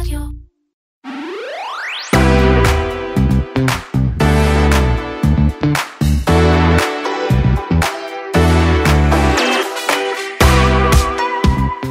רדיו.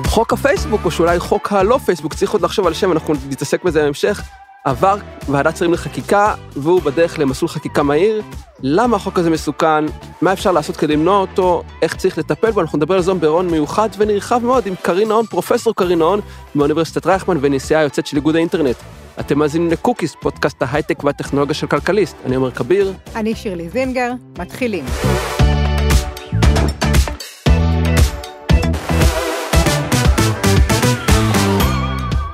חוק הפייסבוק, או שאולי חוק הלא פייסבוק, צריך עוד לחשוב על שם, אנחנו נתעסק בזה בהמשך, עבר ועדת שרים לחקיקה, והוא בדרך למסלול חקיקה מהיר. למה החוק הזה מסוכן? מה אפשר לעשות כדי למנוע אותו? איך צריך לטפל בו? אנחנו נדבר על זה ברעיון מיוחד ונרחב מאוד עם קרין נהון, פרופסור קרין נהון, מאוניברסיטת רייכמן ונשיאה היוצאת של איגוד האינטרנט. אתם מאזינים לקוקיס, פודקאסט ההייטק והטכנולוגיה של כלכליסט. אני עומר כביר. אני שירלי זינגר, מתחילים.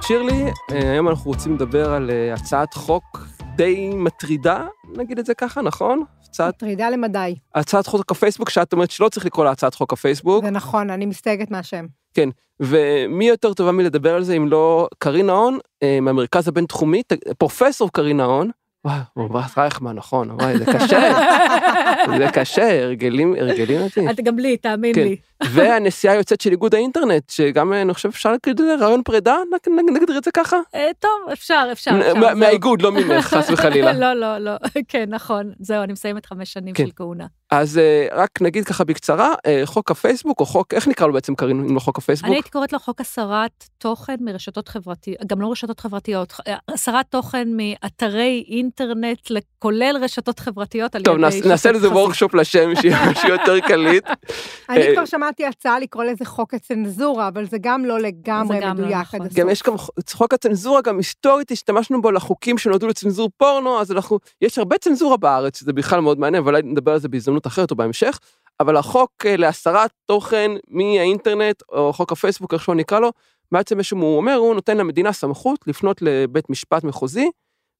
שירלי, אה, היום אנחנו רוצים לדבר על אה, הצעת חוק די מטרידה, נגיד את זה ככה, נכון? הצעת, מטרידה למדי. הצעת חוק הפייסבוק, שאת אומרת שלא צריך לקרוא לה הצעת חוק הפייסבוק. זה נכון, אני מסתייגת מהשם. כן, ומי יותר טובה מלדבר על זה אם לא קרין נהון, אה, מהמרכז הבינתחומי, פרופסור קרין נהון. וואי, אוניברסיטת רייכמן, נכון, וואי, זה קשה, זה קשה, הרגלים, הרגלים אותי. את גם לי, תאמין כן. לי. והנשיאה היוצאת של איגוד האינטרנט, שגם אה, אני חושב אפשר להגיד את זה ריאיון פרידה, נג- נג- נגדיר את זה ככה? אה, טוב, אפשר, אפשר. מהאיגוד, לא ממך, חס וחלילה. לא, לא, לא, כן, נכון. זהו, אני מסיימת חמש שנים כן. של כהונה. אז אה, רק נגיד ככה בקצרה, חוק הפייסבוק, או חוק, איך נקרא לו בעצם קרין, אם לא חוק הפייסבוק? אני הייתי קוראת לו חוק הסרת תוכן מרשתות חברתיות, גם לא רשתות חברתיות, הסרת תוכן מאתרי אינטרנט, כולל רשתות חברתיות על טוב, ידי נעשה- לזה. וורקשופ לשם, שיהיה יותר קליט. אני כבר שמעתי הצעה לקרוא לזה חוק הצנזורה, אבל זה גם לא לגמרי זה גם לא מדויק נכון. עד הסוף. גם יש גם חוק הצנזורה, גם היסטורית השתמשנו בו לחוקים שנועדו לצנזור פורנו, אז אנחנו, יש הרבה צנזורה בארץ, שזה בכלל מאוד מעניין, אבל אולי נדבר על זה בהזדמנות אחרת או בהמשך. אבל החוק אה, להסרת תוכן מהאינטרנט, או חוק הפייסבוק, איך שהוא נקרא לו, בעצם מה שהוא אומר, הוא נותן למדינה סמכות לפנות לבית משפט מחוזי,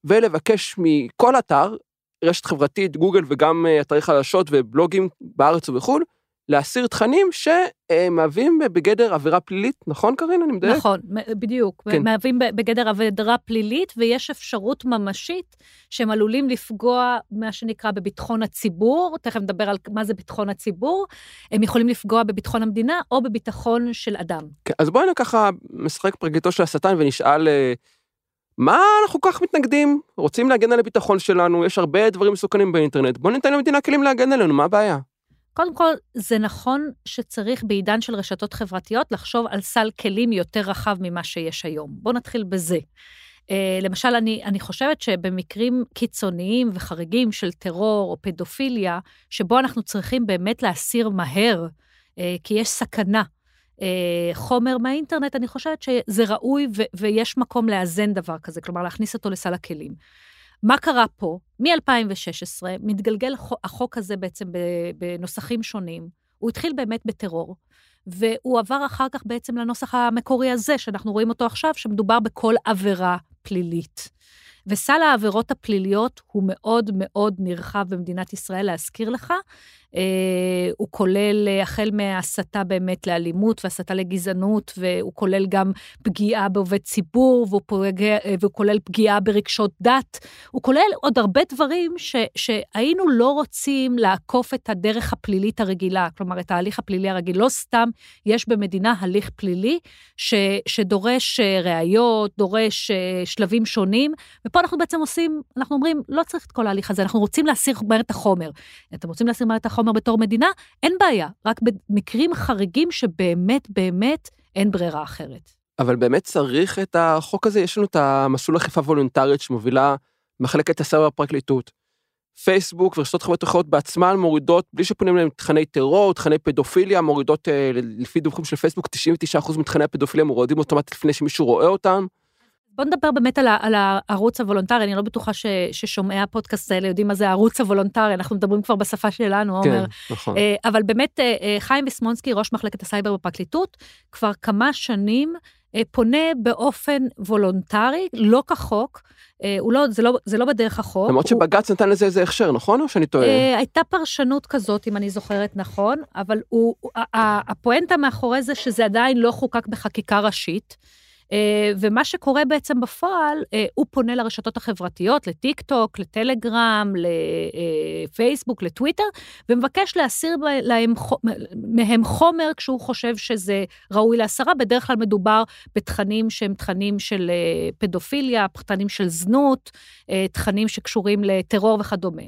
ולבקש מכל אתר, רשת חברתית, גוגל וגם אה, אתרי חדשות ובלוגים בארץ ובחו"ל, להסיר תכנים שמהווים בגדר עבירה פלילית, נכון קרין? אני מדייק? נכון, בדיוק. כן. מהווים בגדר עבירה פלילית, ויש אפשרות ממשית שהם עלולים לפגוע, מה שנקרא, בביטחון הציבור, תכף נדבר על מה זה ביטחון הציבור, הם יכולים לפגוע בביטחון המדינה או בביטחון של אדם. כן, אז בואי ככה נשחק פרקליטו של השטן ונשאל, אה, מה אנחנו כל כך מתנגדים? רוצים להגן על הביטחון שלנו, יש הרבה דברים מסוכנים באינטרנט, בואו ניתן למדינה כלים להגן עלינו, מה הבעיה? קודם כל, זה נכון שצריך בעידן של רשתות חברתיות לחשוב על סל כלים יותר רחב ממה שיש היום. בואו נתחיל בזה. Uh, למשל, אני, אני חושבת שבמקרים קיצוניים וחריגים של טרור או פדופיליה, שבו אנחנו צריכים באמת להסיר מהר, uh, כי יש סכנה, uh, חומר מהאינטרנט, אני חושבת שזה ראוי ו- ויש מקום לאזן דבר כזה, כלומר, להכניס אותו לסל הכלים. מה קרה פה? מ-2016 מתגלגל החוק- הזה בעצם בנוסחים שונים. הוא התחיל באמת בטרור, והוא עבר אחר כך בעצם לנוסח המקורי הזה, שאנחנו רואים אותו עכשיו, שמדובר בכל עבירה פלילית. וסל העבירות הפליליות הוא מאוד מאוד נרחב במדינת ישראל, להזכיר לך. אה, הוא כולל אה, החל מהסתה באמת לאלימות והסתה לגזענות, והוא כולל גם פגיעה בעובד ציבור, והוא, פוגע, אה, והוא כולל פגיעה ברגשות דת. הוא כולל עוד הרבה דברים ש, שהיינו לא רוצים לעקוף את הדרך הפלילית הרגילה, כלומר, את ההליך הפלילי הרגיל. לא סתם יש במדינה הליך פלילי ש, שדורש אה, ראיות, דורש שלבים שונים, ופה אנחנו בעצם עושים, אנחנו אומרים, לא צריך את כל ההליך הזה, אנחנו רוצים להסיר מהר את החומר. אתם רוצים להסיר מהר את החומר בתור מדינה? אין בעיה, רק במקרים חריגים שבאמת באמת אין ברירה אחרת. אבל באמת צריך את החוק הזה, יש לנו את המסלול אכיפה וולונטרית שמובילה מחלקת הסייבר בפרקליטות. פייסבוק ורשתות חברות אחרות בעצמן מורידות, בלי שפונים להם תכני טרור, תכני פדופיליה, מורידות, אה, לפי דיווחים של פייסבוק, 99% מתכני הפדופיליה מורידים אוטומטית לפני שמישהו רואה אותם. בוא נדבר באמת על, ה- על הערוץ הוולונטרי, אני לא בטוחה ש, ששומעי הפודקאסט האלה יודעים מה זה הערוץ הוולונטרי, אנחנו מדברים כבר בשפה שלנו, עומר. כן, נכון. אה, אבל באמת, אה, אה, חיים ויסמונסקי, ראש מחלקת הסייבר בפרקליטות, כבר כמה שנים פונה באופן וולונטרי, לא כחוק, הוא לא, זה, לא, זה לא בדרך החוק. למרות הוא- שבג"ץ נתן לזה איזה הכשר, נכון? או שאני טועה? אה, הייתה פרשנות כזאת, אם אני זוכרת נכון, אבל הוא, הפואנטה מאחורי זה שזה עדיין לא חוקק בחקיקה ראשית. אה, ומה שקורה בעצם בפועל, אה, הוא פונה לרשתות החברתיות, לטיק טוק, לטלגרם, לפייסבוק, לטוויטר, ומבקש להסיר להם, מהם חומר כשהוא חושב שזה ראוי להסרה. בדרך כלל מדובר בתכנים שהם תכנים של פדופיליה, תכנים של זנות, תכנים שקשורים לטרור וכדומה.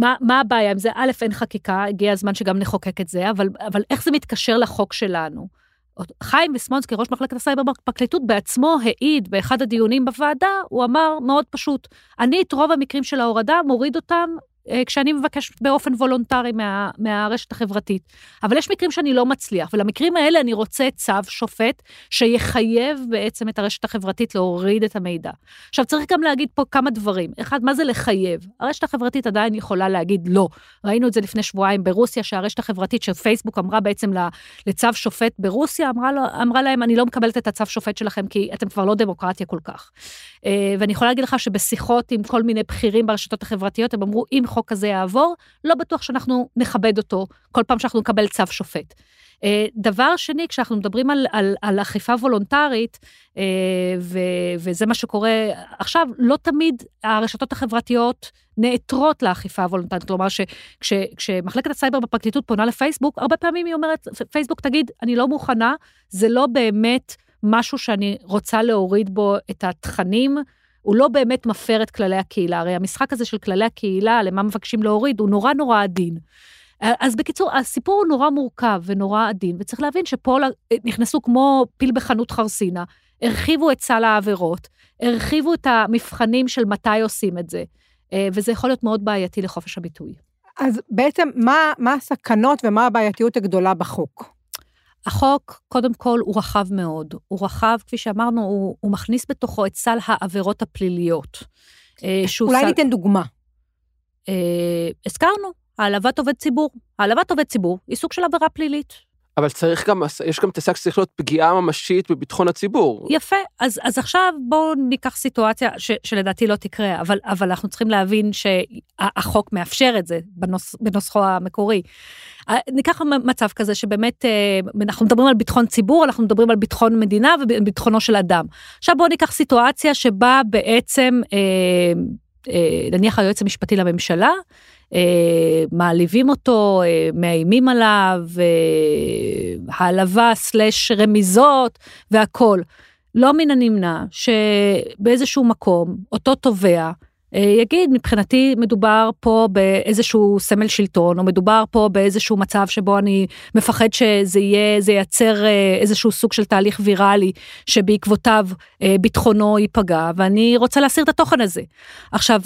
מה, מה הבעיה עם זה? א', אין חקיקה, הגיע הזמן שגם נחוקק את זה, אבל, אבל איך זה מתקשר לחוק שלנו? חיים ויסמונסקי, ראש מחלקת הסייבר בפרקליטות, בעצמו העיד באחד הדיונים בוועדה, הוא אמר מאוד פשוט, אני את רוב המקרים של ההורדה מוריד אותם כשאני מבקש באופן וולונטרי מה, מהרשת החברתית. אבל יש מקרים שאני לא מצליח, ולמקרים האלה אני רוצה צו שופט שיחייב בעצם את הרשת החברתית להוריד את המידע. עכשיו, צריך גם להגיד פה כמה דברים. אחד, מה זה לחייב? הרשת החברתית עדיין יכולה להגיד לא. ראינו את זה לפני שבועיים ברוסיה, שהרשת החברתית של פייסבוק אמרה בעצם לצו שופט ברוסיה, אמרה, לו, אמרה להם, אני לא מקבלת את הצו שופט שלכם כי אתם כבר לא דמוקרטיה כל כך. אה, ואני יכולה להגיד לך שבשיחות עם כל מיני בכירים ברשתות החברתיות, הם אמרו, אם החוק הזה יעבור, לא בטוח שאנחנו נכבד אותו כל פעם שאנחנו נקבל צו שופט. אה, דבר שני, כשאנחנו מדברים על, על, על אכיפה וולונטרית, אה, ו, וזה מה שקורה עכשיו, לא תמיד הרשתות החברתיות נעתרות לאכיפה הוולונטרית. כלומר, שכשמחלקת הסייבר בפרקליטות פונה לפייסבוק, הרבה פעמים היא אומרת, פייסבוק תגיד, אני לא מוכנה, זה לא באמת משהו שאני רוצה להוריד בו את התכנים. הוא לא באמת מפר את כללי הקהילה, הרי המשחק הזה של כללי הקהילה, למה מבקשים להוריד, הוא נורא נורא עדין. אז בקיצור, הסיפור הוא נורא מורכב ונורא עדין, וצריך להבין שפה נכנסו כמו פיל בחנות חרסינה, הרחיבו את סל העבירות, הרחיבו את המבחנים של מתי עושים את זה, אה, וזה יכול להיות מאוד בעייתי לחופש הביטוי. אז בעצם, מה, מה הסכנות ומה הבעייתיות הגדולה בחוק? החוק, קודם כל, הוא רחב מאוד. הוא רחב, כפי שאמרנו, הוא, הוא מכניס בתוכו את סל העבירות הפליליות. אה, אולי סל... ניתן דוגמה. אה, הזכרנו, העלבת עובד ציבור. העלבת עובד ציבור היא סוג של עבירה פלילית. אבל צריך גם, יש גם את הסק שצריך להיות פגיעה ממשית בביטחון הציבור. יפה, אז, אז עכשיו בואו ניקח סיטואציה ש, שלדעתי לא תקרה, אבל, אבל אנחנו צריכים להבין שהחוק מאפשר את זה בנוס, בנוסחו המקורי. אה, ניקח מצב כזה שבאמת אה, אנחנו מדברים על ביטחון ציבור, אנחנו מדברים על ביטחון מדינה וביטחונו של אדם. עכשיו בואו ניקח סיטואציה שבה בעצם, אה, נניח היועץ המשפטי לממשלה, מעליבים אותו, אה, מאיימים עליו, אה, העלבה סלש רמיזות והכול. לא מן הנמנע שבאיזשהו מקום אותו תובע אה, יגיד, מבחינתי מדובר פה באיזשהו סמל שלטון, או מדובר פה באיזשהו מצב שבו אני מפחד שזה יהיה, זה ייצר אה, איזשהו סוג של תהליך ויראלי, שבעקבותיו אה, ביטחונו ייפגע, ואני רוצה להסיר את התוכן הזה. עכשיו,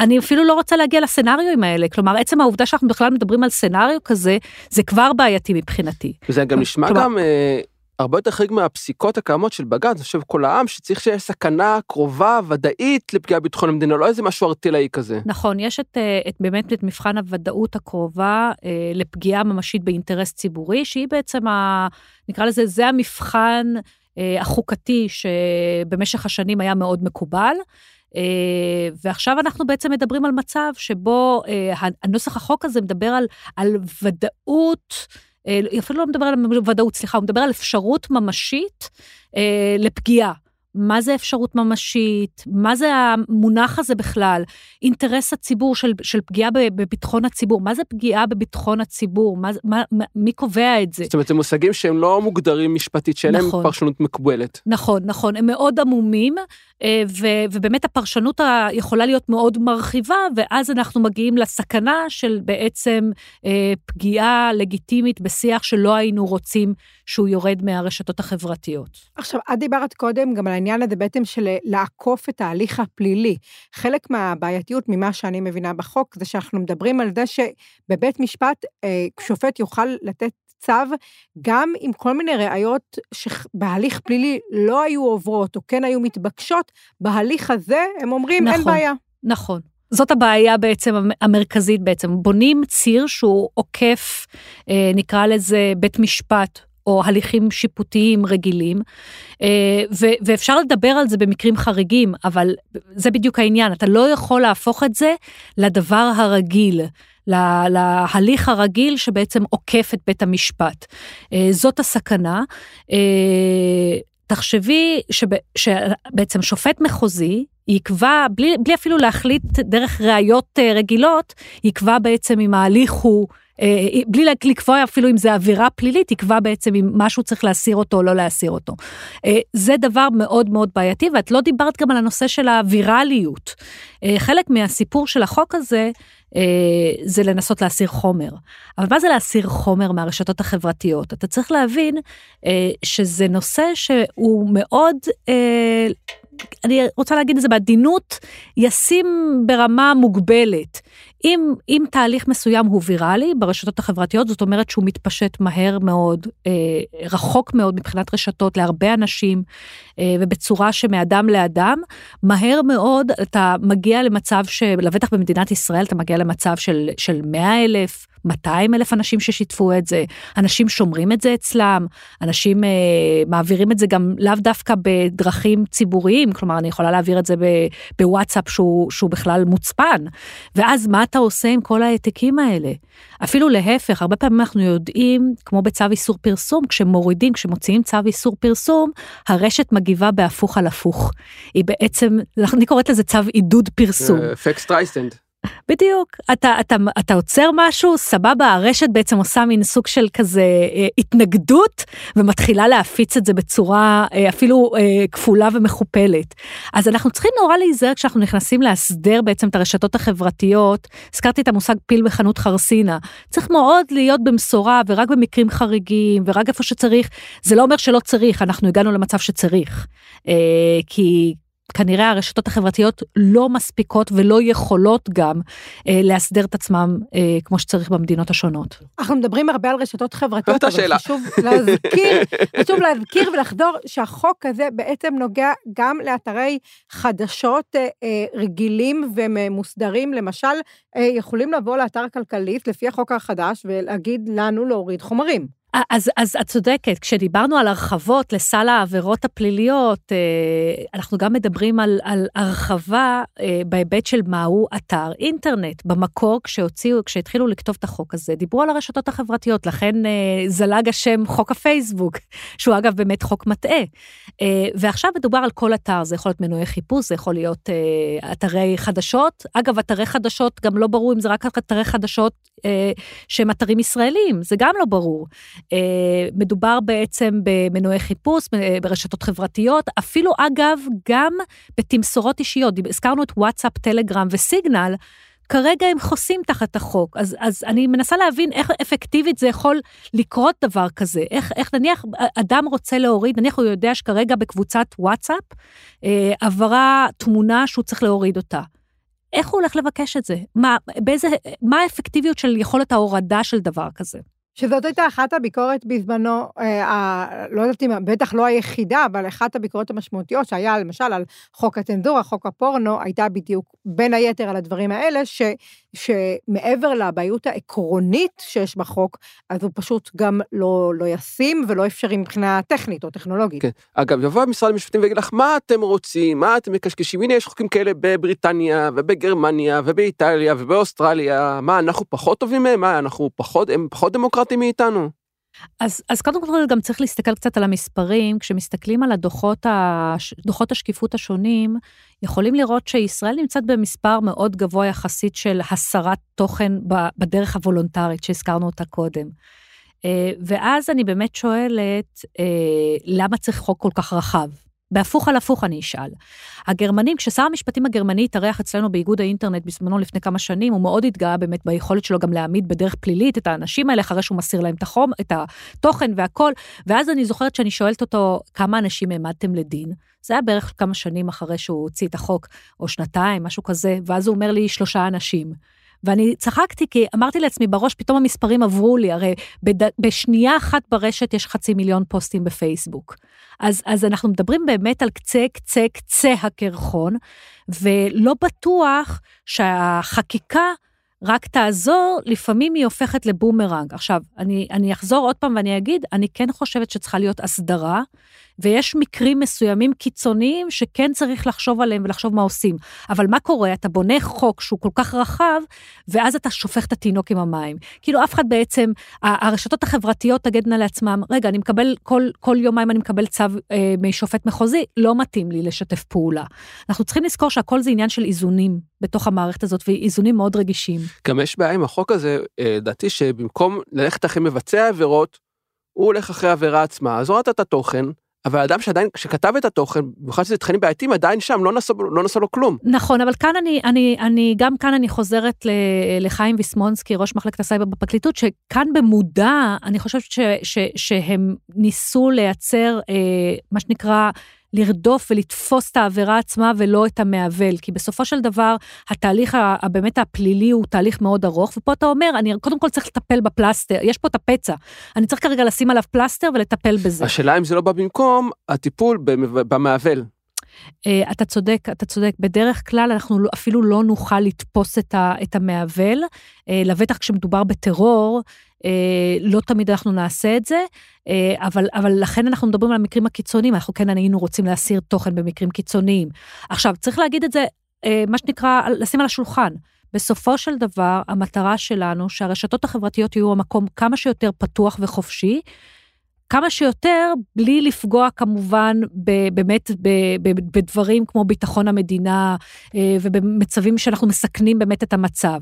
אני אפילו לא רוצה להגיע לסצנריואים האלה, כלומר, עצם העובדה שאנחנו בכלל מדברים על סצנריו כזה, זה כבר בעייתי מבחינתי. זה גם נשמע כלומר, גם... הרבה יותר חריג מהפסיקות הקיימות של בג"ץ, אני חושב כל העם שצריך שיהיה סכנה קרובה, ודאית לפגיעה בביטחון המדינה, לא איזה משהו ארטילאי כזה. נכון, יש את, אה, את באמת את מבחן הוודאות הקרובה אה, לפגיעה ממשית באינטרס ציבורי, שהיא בעצם, ה, נקרא לזה, זה המבחן אה, החוקתי שבמשך השנים היה מאוד מקובל. Uh, ועכשיו אנחנו בעצם מדברים על מצב שבו uh, הנוסח החוק הזה מדבר על, על ודאות אפילו לא מדבר על ודאות, סליחה, הוא מדבר על אפשרות ממשית אה, לפגיעה. מה זה אפשרות ממשית, מה זה המונח הזה בכלל, אינטרס הציבור של, של פגיעה בביטחון הציבור, מה זה פגיעה בביטחון הציבור, מה, מה, מי קובע את זה? זאת אומרת, זה מושגים שהם לא מוגדרים משפטית, שאין להם נכון, פרשנות מקובלת. נכון, נכון, הם מאוד עמומים, אה, ו, ובאמת הפרשנות יכולה להיות מאוד מרחיבה, ואז אנחנו מגיעים לסכנה של בעצם אה, פגיעה לגיטימית בשיח שלא היינו רוצים שהוא יורד מהרשתות החברתיות. עכשיו, את דיברת קודם גם על העניין הזה בעצם של לעקוף את ההליך הפלילי. חלק מהבעייתיות ממה שאני מבינה בחוק, זה שאנחנו מדברים על זה שבבית משפט אה, שופט יוכל לתת צו, גם עם כל מיני ראיות שבהליך פלילי לא היו עוברות או כן היו מתבקשות, בהליך הזה הם אומרים נכון, אין בעיה. נכון. זאת הבעיה בעצם המרכזית בעצם. בונים ציר שהוא עוקף, אה, נקרא לזה בית משפט או הליכים שיפוטיים רגילים, אה, ואפשר לדבר על זה במקרים חריגים, אבל זה בדיוק העניין, אתה לא יכול להפוך את זה לדבר הרגיל. להליך הרגיל שבעצם עוקף את בית המשפט. אה, זאת הסכנה. אה, תחשבי שב, שבעצם שופט מחוזי יקבע, בלי, בלי אפילו להחליט דרך ראיות אה, רגילות, יקבע בעצם אם ההליך הוא אה, בלי לקבוע אפילו אם זה עבירה פלילית, יקבע בעצם אם משהו צריך להסיר אותו או לא להסיר אותו. אה, זה דבר מאוד מאוד בעייתי, ואת לא דיברת גם על הנושא של הווירליות. אה, חלק מהסיפור של החוק הזה, זה לנסות להסיר חומר. אבל מה זה להסיר חומר מהרשתות החברתיות? אתה צריך להבין שזה נושא שהוא מאוד אני רוצה להגיד את זה בעדינות, ישים ברמה מוגבלת. אם, אם תהליך מסוים הוא ויראלי ברשתות החברתיות, זאת אומרת שהוא מתפשט מהר מאוד, אה, רחוק מאוד מבחינת רשתות להרבה אנשים, אה, ובצורה שמאדם לאדם, מהר מאוד אתה מגיע למצב, לבטח במדינת ישראל, אתה מגיע למצב של, של 100 אלף, 200 אלף אנשים ששיתפו את זה, אנשים שומרים את זה אצלם, אנשים אה, מעבירים את זה גם לאו דווקא בדרכים ציבוריים, כלומר אני יכולה להעביר את זה בוואטסאפ שהוא, שהוא בכלל מוצפן, ואז מה אתה עושה עם כל העתקים האלה? אפילו להפך, הרבה פעמים אנחנו יודעים, כמו בצו איסור פרסום, כשמורידים, כשמוציאים צו איסור פרסום, הרשת מגיבה בהפוך על הפוך. היא בעצם, אני קוראת לזה צו עידוד פרסום. אפקט סטרייסנד. בדיוק, אתה, אתה, אתה עוצר משהו, סבבה, הרשת בעצם עושה מין סוג של כזה אה, התנגדות ומתחילה להפיץ את זה בצורה אה, אפילו אה, כפולה ומכופלת. אז אנחנו צריכים נורא להיזהר כשאנחנו נכנסים להסדר בעצם את הרשתות החברתיות, הזכרתי את המושג פיל בחנות חרסינה, צריך מאוד להיות במשורה ורק במקרים חריגים ורק איפה שצריך, זה לא אומר שלא צריך, אנחנו הגענו למצב שצריך. אה, כי כנראה הרשתות החברתיות לא מספיקות ולא יכולות גם אה, להסדר את עצמם אה, כמו שצריך במדינות השונות. אנחנו מדברים הרבה על רשתות חברתיות, אבל שאלה. חשוב להזכיר, חשוב להזכיר ולחדור שהחוק הזה בעצם נוגע גם לאתרי חדשות אה, אה, רגילים ומוסדרים, למשל, אה, יכולים לבוא לאתר כלכלית לפי החוק החדש ולהגיד לנו להוריד חומרים. אז, אז את צודקת, כשדיברנו על הרחבות לסל העבירות הפליליות, אה, אנחנו גם מדברים על, על הרחבה אה, בהיבט של מהו אתר אינטרנט. במקור, כשהוציאו, כשהתחילו לכתוב את החוק הזה, דיברו על הרשתות החברתיות, לכן אה, זלג השם חוק הפייסבוק, שהוא אגב באמת חוק מטעה. ועכשיו מדובר על כל אתר, זה יכול להיות מנועי חיפוש, זה יכול להיות אתרי חדשות. אגב, אתרי חדשות, גם לא ברור אם זה רק אתרי חדשות שהם אתרים ישראלים, זה גם לא ברור. אה, מדובר בעצם במנועי חיפוש, ברשתות חברתיות, אפילו אגב, גם בתמסורות אישיות. הזכרנו את וואטסאפ, טלגרם וסיגנל, כרגע הם חוסים תחת החוק. אז, אז אני מנסה להבין איך אפקטיבית זה יכול לקרות דבר כזה. איך, איך נניח אדם רוצה להוריד, נניח הוא יודע שכרגע בקבוצת וואטסאפ אה, עברה תמונה שהוא צריך להוריד אותה. איך הוא הולך לבקש את זה? מה, באיזה, מה האפקטיביות של יכולת ההורדה של דבר כזה? שזאת הייתה אחת הביקורת בזמנו, אה, לא יודעת אם, בטח לא היחידה, אבל אחת הביקורות המשמעותיות שהיה למשל על חוק הצנזורה, חוק הפורנו, הייתה בדיוק בין היתר על הדברים האלה, ש, שמעבר לבעיות העקרונית שיש בחוק, אז הוא פשוט גם לא, לא ישים ולא אפשרי מבחינה טכנית או טכנולוגית. כן. אגב, יבוא משרד המשפטים ויגיד לך, מה אתם רוצים, מה אתם מקשקשים, הנה יש חוקים כאלה בבריטניה ובגרמניה ובאיטליה ובאוסטרליה, מה, אנחנו פחות טובים מהם? מה, אנחנו פחות, הם פחות דמוקרטיים מאיתנו? אז, אז קודם כל גם צריך להסתכל קצת על המספרים, כשמסתכלים על הדוחות הש, דוחות השקיפות השונים, יכולים לראות שישראל נמצאת במספר מאוד גבוה יחסית של הסרת תוכן בדרך הוולונטרית שהזכרנו אותה קודם. אה, ואז אני באמת שואלת, אה, למה צריך חוק כל כך רחב? בהפוך על הפוך אני אשאל. הגרמנים, כששר המשפטים הגרמני התארח אצלנו באיגוד האינטרנט בזמנו לפני כמה שנים, הוא מאוד התגאה באמת ביכולת שלו גם להעמיד בדרך פלילית את האנשים האלה, אחרי שהוא מסיר להם את החום, את התוכן והכל, ואז אני זוכרת שאני שואלת אותו, כמה אנשים העמדתם לדין? זה היה בערך כמה שנים אחרי שהוא הוציא את החוק, או שנתיים, משהו כזה, ואז הוא אומר לי, שלושה אנשים. ואני צחקתי כי אמרתי לעצמי בראש, פתאום המספרים עברו לי, הרי בד... בשנייה אחת ברשת יש חצי מיליון פוסטים בפייסבוק. אז, אז אנחנו מדברים באמת על קצה, קצה, קצה הקרחון, ולא בטוח שהחקיקה רק תעזור, לפעמים היא הופכת לבומרנג. עכשיו, אני, אני אחזור עוד פעם ואני אגיד, אני כן חושבת שצריכה להיות הסדרה, ויש מקרים מסוימים קיצוניים שכן צריך לחשוב עליהם ולחשוב מה עושים. אבל מה קורה? אתה בונה חוק שהוא כל כך רחב, ואז אתה שופך את התינוק עם המים. כאילו אף אחד בעצם, הרשתות החברתיות תגדנה לעצמם, רגע, אני מקבל, כל, כל יומיים אני מקבל צו אה, משופט מחוזי, לא מתאים לי לשתף פעולה. אנחנו צריכים לזכור שהכל זה עניין של איזונים בתוך המערכת הזאת, ואיזונים מאוד רגישים. גם יש בעיה עם החוק הזה, אה, לדעתי, שבמקום ללכת אחרי מבצע העבירות, הוא הולך אחרי העבירה עצמה, אז הורדת את התוכן, אבל האדם שעדיין, שכתב את התוכן, במיוחד שזה תכנים בעייתיים, עדיין שם, לא נעשה, לא לו כלום. נכון, אבל כאן אני, אני, אני, גם כאן אני חוזרת לחיים ויסמונסקי, ראש מחלקת הסייבר בפרקליטות, שכאן במודע, אני חושבת ש, ש, שהם ניסו לייצר אה, מה שנקרא, לרדוף ולתפוס את העבירה עצמה ולא את המעוול, כי בסופו של דבר התהליך הבאמת הפלילי הוא תהליך מאוד ארוך, ופה אתה אומר, אני קודם כל צריך לטפל בפלסטר, יש פה את הפצע, אני צריך כרגע לשים עליו פלסטר ולטפל בזה. השאלה אם זה לא בא במקום הטיפול במעוול. Uh, אתה צודק, אתה צודק. בדרך כלל אנחנו לא, אפילו לא נוכל לתפוס את, ה, את המעוול, uh, לבטח כשמדובר בטרור, אה, לא תמיד אנחנו נעשה את זה, אה, אבל, אבל לכן אנחנו מדברים על המקרים הקיצוניים, אנחנו כן היינו רוצים להסיר תוכן במקרים קיצוניים. עכשיו, צריך להגיד את זה, אה, מה שנקרא, לשים על השולחן. בסופו של דבר, המטרה שלנו שהרשתות החברתיות יהיו המקום כמה שיותר פתוח וחופשי, כמה שיותר בלי לפגוע כמובן באמת בדברים כמו ביטחון המדינה ובמצבים שאנחנו מסכנים באמת את המצב.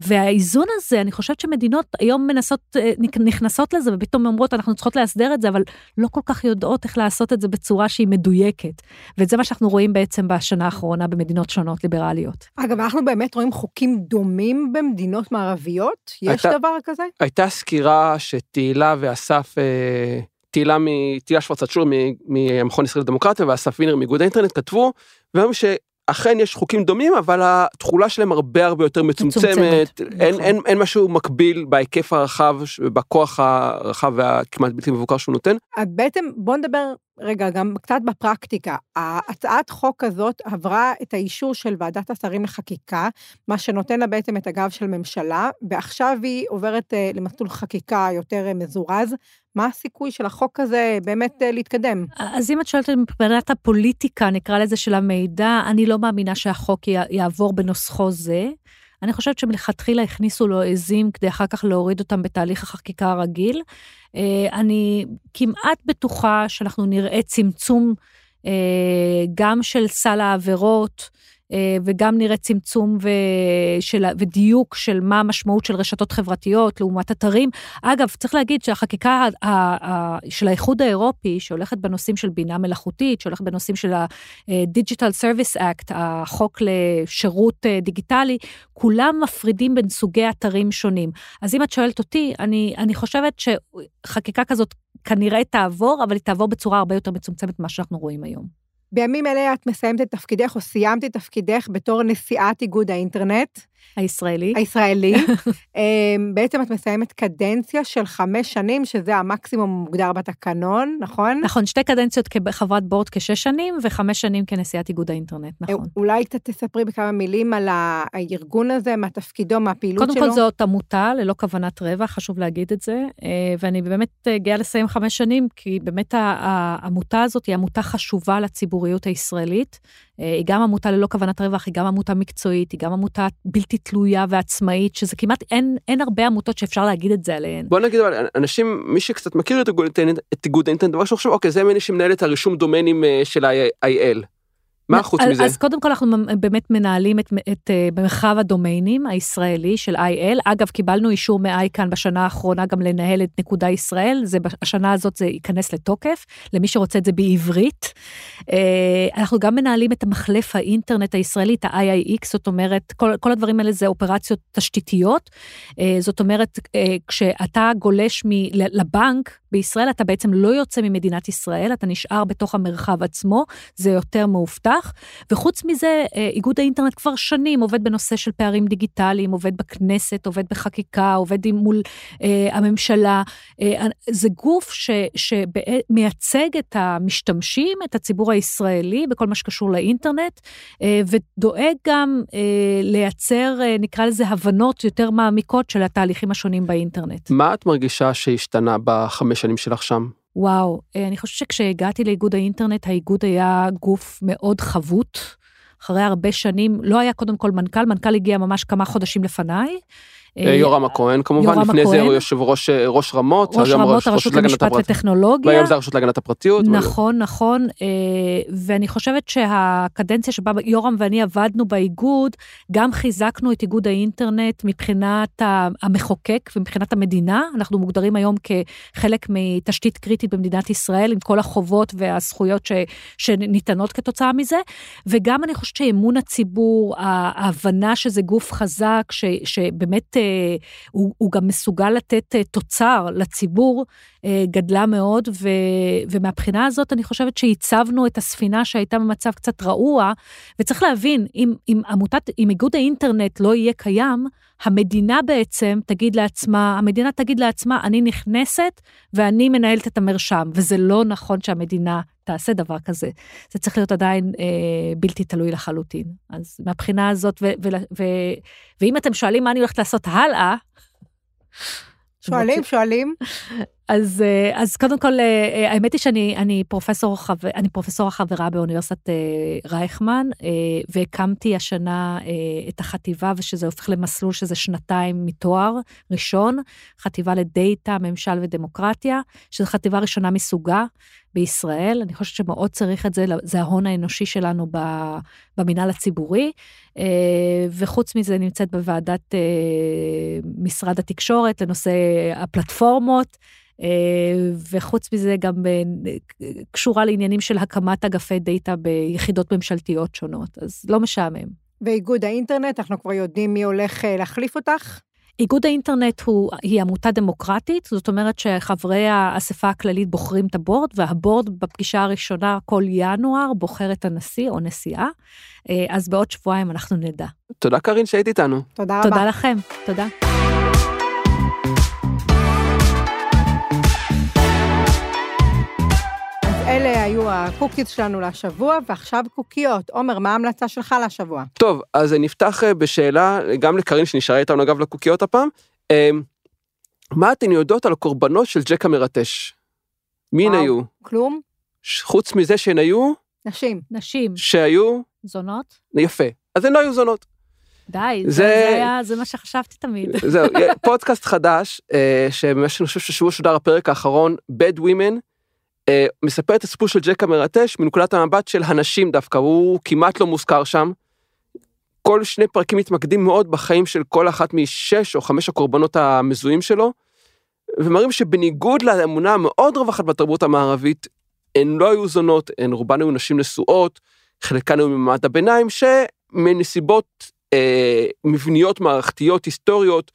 והאיזון הזה, אני חושבת שמדינות היום מנסות, אה, נכנסות לזה ופתאום אומרות, אנחנו צריכות להסדר את זה, אבל לא כל כך יודעות איך לעשות את זה בצורה שהיא מדויקת. וזה מה שאנחנו רואים בעצם בשנה האחרונה במדינות שונות ליברליות. אגב, אנחנו באמת רואים חוקים דומים במדינות מערביות? יש הייתה, דבר כזה? הייתה סקירה שתהילה ואסף... אה... תהילה, תהילה שוורצצ'ור מהמכון ישראל לדמוקרטיה ואסף וינר מאיגוד האינטרנט כתבו, ואומרים אכן יש חוקים דומים, אבל התכולה שלהם הרבה הרבה יותר מצומצמת, אין, נכון. אין, אין משהו מקביל בהיקף הרחב, בכוח הרחב והכמעט בלתי מבוקר שהוא נותן. בעצם בוא נדבר רגע גם קצת בפרקטיקה. הצעת חוק הזאת עברה את האישור של ועדת השרים לחקיקה, מה שנותן לה בעצם את הגב של ממשלה, ועכשיו היא עוברת אה, למסלול חקיקה יותר אה, מזורז. מה הסיכוי של החוק הזה באמת אה, להתקדם? אז אם את שואלת מבחינת הפוליטיקה, נקרא לזה, של המידע, אני לא מאמינה שהחוק יעבור בנוסחו זה. אני חושבת שמלכתחילה הכניסו לו עזים כדי אחר כך להוריד אותם בתהליך החקיקה הרגיל. אה, אני כמעט בטוחה שאנחנו נראה צמצום אה, גם של סל העבירות, וגם נראה צמצום ושל, ודיוק של מה המשמעות של רשתות חברתיות לעומת אתרים. אגב, צריך להגיד שהחקיקה של האיחוד האירופי, שהולכת בנושאים של בינה מלאכותית, שהולכת בנושאים של ה-Digital Service Act, החוק לשירות אה, דיגיטלי, כולם מפרידים בין סוגי אתרים שונים. אז אם את שואלת אותי, אני, אני חושבת שחקיקה כזאת כנראה תעבור, אבל היא תעבור בצורה הרבה יותר מצומצמת ממה שאנחנו רואים היום. בימים אלה את מסיימת את תפקידך, או סיימת את תפקידך בתור נשיאת איגוד האינטרנט. הישראלי. הישראלי. אמ, בעצם את מסיימת קדנציה של חמש שנים, שזה המקסימום המוגדר בתקנון, נכון? נכון, שתי קדנציות כחברת בורד כשש שנים, וחמש שנים כנשיאת איגוד האינטרנט, אה, נכון. אולי קצת תספרי בכמה מילים על הארגון הזה, מה תפקידו, מה הפעילות שלו. קודם כל זאת עמותה ללא כוונת רווח, חשוב להגיד את זה, אה, ואני באמת אה, גאה לסיים חמש שנים, כי באמת העמותה הזאת היא עמותה חשובה לציבוריות הישראלית. היא גם עמותה ללא כוונת רווח, היא גם עמותה מקצועית, היא גם עמותה בלתי תלויה ועצמאית, שזה כמעט, אין, אין הרבה עמותות שאפשר להגיד את זה עליהן. בוא נגיד, אבל אנשים, מי שקצת מכיר את איגוד האינטרנט, דבר ראשון חושב, אוקיי, זה מי שמנהל את הרישום דומיינים אה, של ה-IL. מה חוץ מזה? אז קודם כל אנחנו באמת מנהלים את, את אה, במרחב הדומיינים הישראלי של IL. אגב, קיבלנו אישור מאייקן בשנה האחרונה גם לנהל את נקודה ישראל, זה, השנה הזאת זה ייכנס לתוקף, למי שרוצה את זה בעברית. אה, אנחנו גם מנהלים את המחלף האינטרנט הישראלי, את ה-IIX, זאת אומרת, כל, כל הדברים האלה זה אופרציות תשתיתיות. אה, זאת אומרת, כשאתה גולש מ, לבנק, בישראל אתה בעצם לא יוצא ממדינת ישראל, אתה נשאר בתוך המרחב עצמו, זה יותר מאובטח. וחוץ מזה, אה, איגוד האינטרנט כבר שנים עובד בנושא של פערים דיגיטליים, עובד בכנסת, עובד בחקיקה, עובד מול אה, הממשלה. אה, זה גוף ש, שמייצג את המשתמשים, את הציבור הישראלי, בכל מה שקשור לאינטרנט, אה, ודואג גם אה, לייצר, אה, נקרא לזה, הבנות יותר מעמיקות של התהליכים השונים באינטרנט. מה את מרגישה שהשתנה בחמש שנים שלך שם? וואו, אני חושבת שכשהגעתי לאיגוד האינטרנט, האיגוד היה גוף מאוד חבוט. אחרי הרבה שנים, לא היה קודם כל מנכ"ל, מנכ"ל הגיע ממש כמה חודשים לפניי. אה, יורם הכהן כמובן, לפני זה הוא יושב ראש אה, ראש רמות, ראש רמות הרשות למשפט וטכנולוגיה, והיום זה הרשות להגנת הפרטיות. נכון, נכון, אה, ואני חושבת שהקדנציה שבה יורם ואני עבדנו באיגוד, גם חיזקנו את איגוד האינטרנט מבחינת המחוקק ומבחינת המדינה, אנחנו מוגדרים היום כחלק מתשתית קריטית במדינת ישראל, עם כל החובות והזכויות ש, שניתנות כתוצאה מזה, וגם אני חושבת שאמון הציבור, ההבנה שזה גוף חזק, ש, שבאמת הוא, הוא גם מסוגל לתת אה, תוצר לציבור, אה, גדלה מאוד, ו, ומהבחינה הזאת אני חושבת שהצבנו את הספינה שהייתה במצב קצת רעוע, וצריך להבין, אם, אם עמותת, אם איגוד האינטרנט לא יהיה קיים, המדינה בעצם תגיד לעצמה, המדינה תגיד לעצמה, אני נכנסת ואני מנהלת את המרשם, וזה לא נכון שהמדינה תעשה דבר כזה. זה צריך להיות עדיין אה, בלתי תלוי לחלוטין. אז מהבחינה הזאת, ו, ו, ו, ואם אתם שואלים מה אני הולכת לעשות הלאה, שואלים, שואלים. אז, אה, אז קודם כל, אה, אה, האמת היא שאני אני פרופסור, אני פרופסור החברה באוניברסיטת רייכמן, והקמתי השנה את החטיבה, ושזה הופך למסלול שזה שנתיים מתואר ראשון, חטיבה לדאטה, ממשל ודמוקרטיה, שזו חטיבה ראשונה מסוגה בישראל. אני חושבת שמאוד צריך את זה, זה ההון האנושי שלנו במינהל הציבורי. וחוץ מזה נמצאת בוועדת משרד התקשורת לנושא הפלטפורמות. אה, וחוץ מזה גם אה, קשורה לעניינים של הקמת אגפי דאטה ביחידות ממשלתיות שונות, אז לא משעמם. ואיגוד האינטרנט, אנחנו כבר יודעים מי הולך אה, להחליף אותך? איגוד האינטרנט הוא, היא עמותה דמוקרטית, זאת אומרת שחברי האספה הכללית בוחרים את הבורד, והבורד בפגישה הראשונה כל ינואר בוחר את הנשיא או נשיאה, אז בעוד שבועיים אנחנו נדע. תודה קארין שהיית איתנו. תודה רבה. תודה לכם, תודה. אלה היו הקוקיז שלנו לשבוע, ועכשיו קוקיות. עומר, מה ההמלצה שלך לשבוע? טוב, אז נפתח אה, בשאלה, גם לקרין שנשארה איתנו אגב לקוקיות הפעם. אה, מה אתן יודעות על הקורבנות של ג'ק המרטש? מי הן היו? כלום? חוץ מזה שהן היו? נשים. נשים. שהיו? זונות? יפה. אז הן לא היו זונות. די, זה, זה, היה, זה מה שחשבתי תמיד. זהו, פודקאסט חדש, אה, שאני חושב ששבוע שודר הפרק האחרון, Bad Women, מספר את הסיפור של ג'ק המרטש מנקודת המבט של הנשים דווקא, הוא כמעט לא מוזכר שם. כל שני פרקים מתמקדים מאוד בחיים של כל אחת משש או חמש הקורבנות המזוהים שלו, ומראים שבניגוד לאמונה המאוד רווחת בתרבות המערבית, הן לא היו זונות, הן רובן היו נשים נשואות, חלקן היו ממעמד הביניים, שמנסיבות אה, מבניות מערכתיות היסטוריות,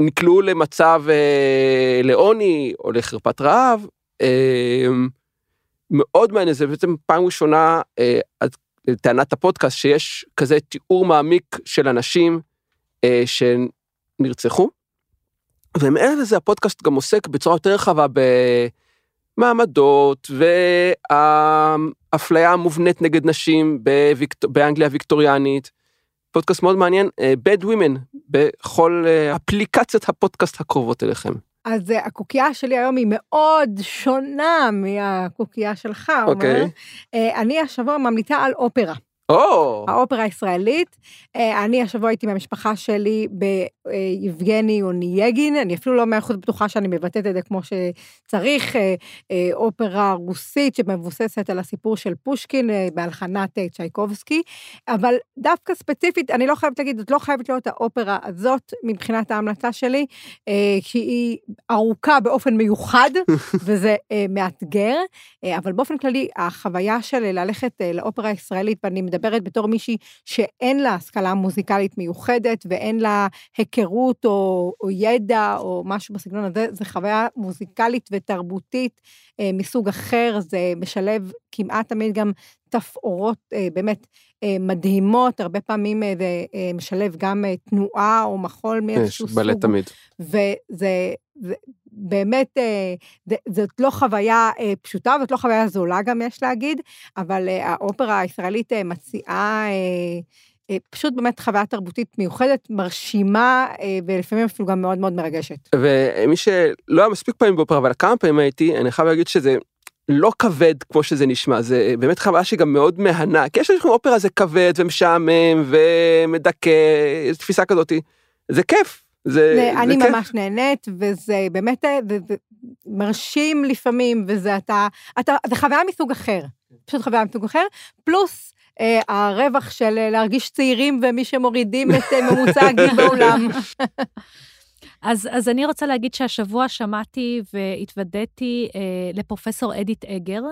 נקלעו למצב אה, לעוני או לחרפת רעב, מאוד מעניין, זה בעצם פעם ראשונה, אה, טענת הפודקאסט, שיש כזה תיאור מעמיק של אנשים אה, שנרצחו. ומעבר לזה הפודקאסט גם עוסק בצורה יותר רחבה במעמדות והאפליה המובנית נגד נשים. באנגליה הוויקטוריאנית. פודקאסט מאוד מעניין, אה, Bad Women, בכל אפליקציות הפודקאסט הקרובות אליכם. אז אה, הקוקייה שלי היום היא מאוד שונה מהקוקייה שלך, אוקיי. אומר. אה, אני השבוע ממליצה על אופרה. או! האופרה הישראלית. אה, אני השבוע הייתי מהמשפחה שלי ביבגני אונייגין, אני אפילו לא מאה אחוז בטוחה שאני מבטאת את זה כמו שצריך, אה, אה, אופרה רוסית שמבוססת על הסיפור של פושקין בהלחנת צ'ייקובסקי, אבל דווקא ספציפית, אני לא חייבת להגיד, זאת לא חייבת להיות האופרה הזאת מבחינת ההמלצה שלי, שהיא ארוכה באופן מיוחד, וזה מאתגר, אבל באופן כללי, החוויה של ללכת לאופרה הישראלית, ואני מדברת בתור מישהי שאין לה השכלה מוזיקלית מיוחדת ואין לה היכרות או, או ידע או משהו בסגנון הזה, זו חוויה מוזיקלית ותרבותית אה, מסוג אחר, זה משלב כמעט תמיד גם תפאורות אה, באמת אה, מדהימות, הרבה פעמים אה, זה אה, משלב גם אה, תנועה או מחול מאיזשהו יש, סוג. בלט תמיד. וזה זה, באמת, אה, זאת לא חוויה אה, פשוטה, זאת לא חוויה זולה גם, יש להגיד, אבל אה, האופרה הישראלית מציעה פשוט באמת חוויה תרבותית מיוחדת, מרשימה, ולפעמים אפילו גם מאוד מאוד מרגשת. ומי שלא היה מספיק פעמים באופרה, אבל כמה פעמים הייתי, אני חייב להגיד שזה לא כבד כמו שזה נשמע, זה באמת חוויה שגם מאוד מהנה, כי יש לכם אופרה זה כבד ומשעמם ומדכא, תפיסה כזאתי, זה כיף. זה, זה, אני כיף. ממש נהנית, וזה באמת אה, זה, זה מרשים לפעמים, וזה אתה, אתה, זה חוויה מסוג אחר, פשוט חוויה מסוג אחר, פלוס אה, הרווח של אה, להרגיש צעירים ומי שמורידים את אה, ממוצע הגיל באולם. אז, אז אני רוצה להגיד שהשבוע שמעתי והתוודעתי אה, לפרופסור אדית אגר.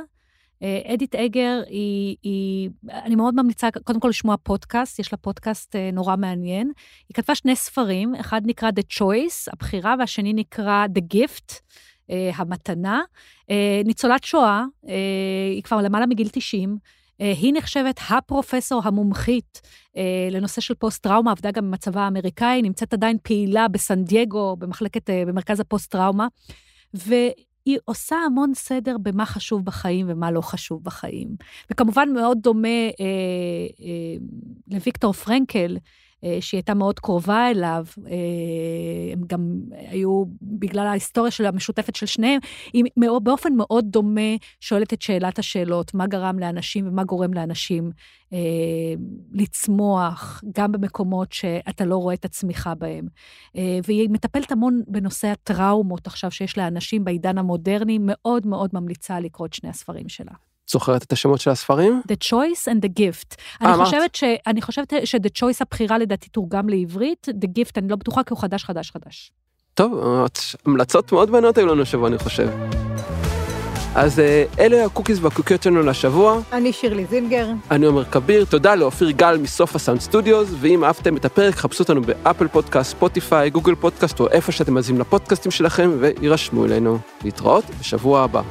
אה, אדית אגר היא, היא, אני מאוד ממליצה קודם כל לשמוע פודקאסט, יש לה פודקאסט אה, נורא מעניין. היא כתבה שני ספרים, אחד נקרא The Choice, הבחירה, והשני נקרא The Gift, אה, המתנה. ניצולת שואה, אה, היא כבר למעלה מגיל 90. אה, היא נחשבת הפרופסור המומחית אה, לנושא של פוסט-טראומה, עבדה גם במצבה האמריקאי, נמצאת עדיין פעילה בסן דייגו, במחלקת, אה, במרכז הפוסט-טראומה, עושה המון סדר במה חשוב בחיים ומה לא חשוב בחיים. וכמובן מאוד דומה אה, אה, לוויקטור פרנקל, שהיא הייתה מאוד קרובה אליו, אה, הם גם היו, בגלל ההיסטוריה של המשותפת של שניהם, היא באופן מאוד דומה שואלת את שאלת השאלות, מה גרם לאנשים ומה גורם לאנשים אה, לצמוח, גם במקומות שאתה לא רואה את הצמיחה בהם. אה, והיא מטפלת המון בנושא הטראומות עכשיו שיש לאנשים בעידן המודרני, מאוד מאוד ממליצה לקרוא את שני הספרים שלה. זוכרת את השמות של הספרים? The Choice and the Gift. אה, אני אמרת. חושבת, ש, אני חושבת ש-The Choice הבחירה לדעתי תורגם לעברית, The Gift אני לא בטוחה כי הוא חדש, חדש, חדש. טוב, המלצות מאוד מעניינות היו לנו השבוע, אני חושב. אז אה, אלה הקוקיז והקוקיות שלנו לשבוע. אני שירלי זינגר. אני עומר כביר, תודה לאופיר גל מסוף הסאונד סטודיוס, ואם אהבתם את הפרק, חפשו אותנו באפל פודקאסט, ספוטיפיי, גוגל פודקאסט, או איפה שאתם מאזינים לפודקאסטים שלכם, והירשמו אלינו. להתראות בשבוע הבא.